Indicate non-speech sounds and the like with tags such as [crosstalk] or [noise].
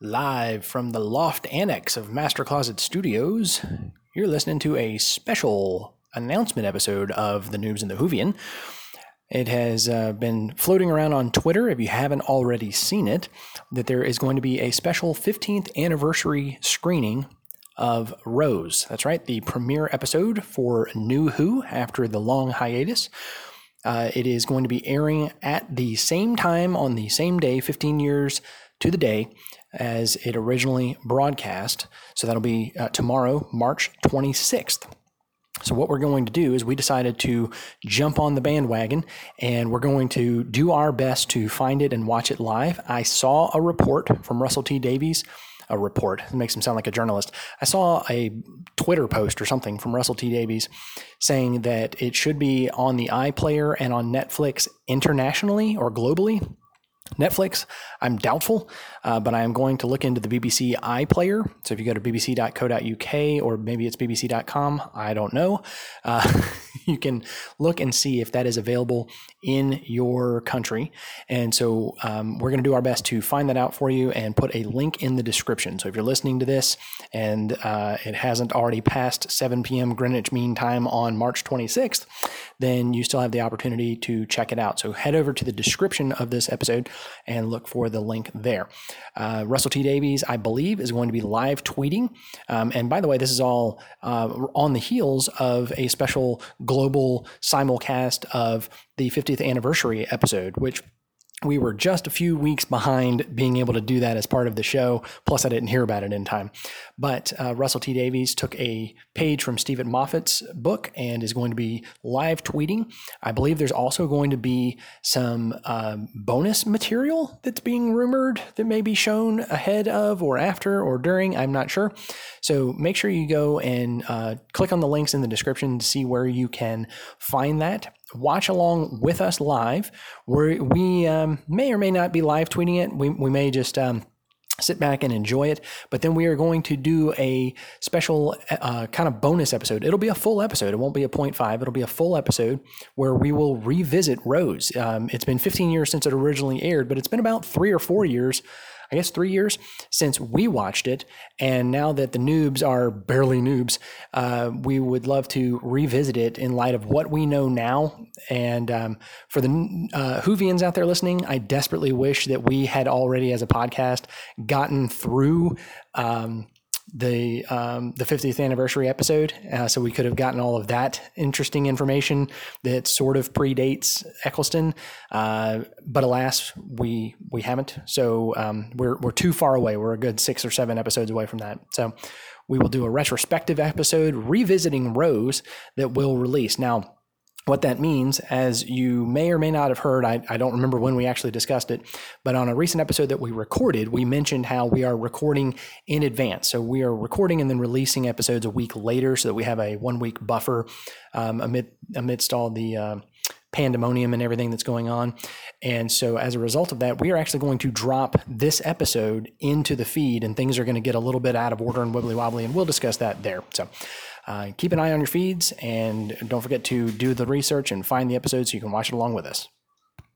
Live from the loft annex of Master Closet Studios, you're listening to a special announcement episode of The Noobs and the Whovian. It has uh, been floating around on Twitter, if you haven't already seen it, that there is going to be a special 15th anniversary screening of Rose. That's right, the premiere episode for New Who after the long hiatus. Uh, it is going to be airing at the same time on the same day, 15 years to the day, as it originally broadcast. So that'll be uh, tomorrow, March 26th. So, what we're going to do is we decided to jump on the bandwagon and we're going to do our best to find it and watch it live. I saw a report from Russell T Davies a report. It makes him sound like a journalist. I saw a Twitter post or something from Russell T Davies saying that it should be on the iPlayer and on Netflix internationally or globally. Netflix, I'm doubtful, uh, but I am going to look into the BBC iPlayer. So if you go to bbc.co.uk or maybe it's bbc.com, I don't know, uh, [laughs] [laughs] you can look and see if that is available in your country. And so um, we're going to do our best to find that out for you and put a link in the description. So if you're listening to this and uh, it hasn't already passed 7 p.m. Greenwich Mean Time on March 26th, then you still have the opportunity to check it out. So head over to the description of this episode and look for the link there. Uh, Russell T Davies, I believe, is going to be live tweeting. Um, and by the way, this is all uh, on the heels of a special global simulcast of the 50th anniversary episode, which we were just a few weeks behind being able to do that as part of the show. Plus, I didn't hear about it in time. But uh, Russell T Davies took a page from Steven Moffat's book and is going to be live tweeting. I believe there's also going to be some um, bonus material that's being rumored that may be shown ahead of or after or during. I'm not sure. So make sure you go and uh, click on the links in the description to see where you can find that watch along with us live. We're, we um, may or may not be live tweeting it. We, we may just um, sit back and enjoy it. But then we are going to do a special uh, kind of bonus episode. It'll be a full episode. It won't be a 0.5. It'll be a full episode where we will revisit Rose. Um, it's been 15 years since it originally aired, but it's been about three or four years I guess three years since we watched it. And now that the noobs are barely noobs, uh, we would love to revisit it in light of what we know now. And um, for the uh, Whovians out there listening, I desperately wish that we had already, as a podcast, gotten through. Um, the um, the 50th anniversary episode, uh, so we could have gotten all of that interesting information that sort of predates Eccleston. Uh, but alas, we we haven't. So um, we're we're too far away. We're a good six or seven episodes away from that. So we will do a retrospective episode revisiting Rose that will release now what that means, as you may or may not have heard, I, I, don't remember when we actually discussed it, but on a recent episode that we recorded, we mentioned how we are recording in advance. So we are recording and then releasing episodes a week later so that we have a one week buffer um, amid, amidst all the uh, pandemonium and everything that's going on. And so as a result of that, we are actually going to drop this episode into the feed and things are going to get a little bit out of order and wibbly wobbly, and we'll discuss that there. So, uh, keep an eye on your feeds and don't forget to do the research and find the episodes so you can watch it along with us.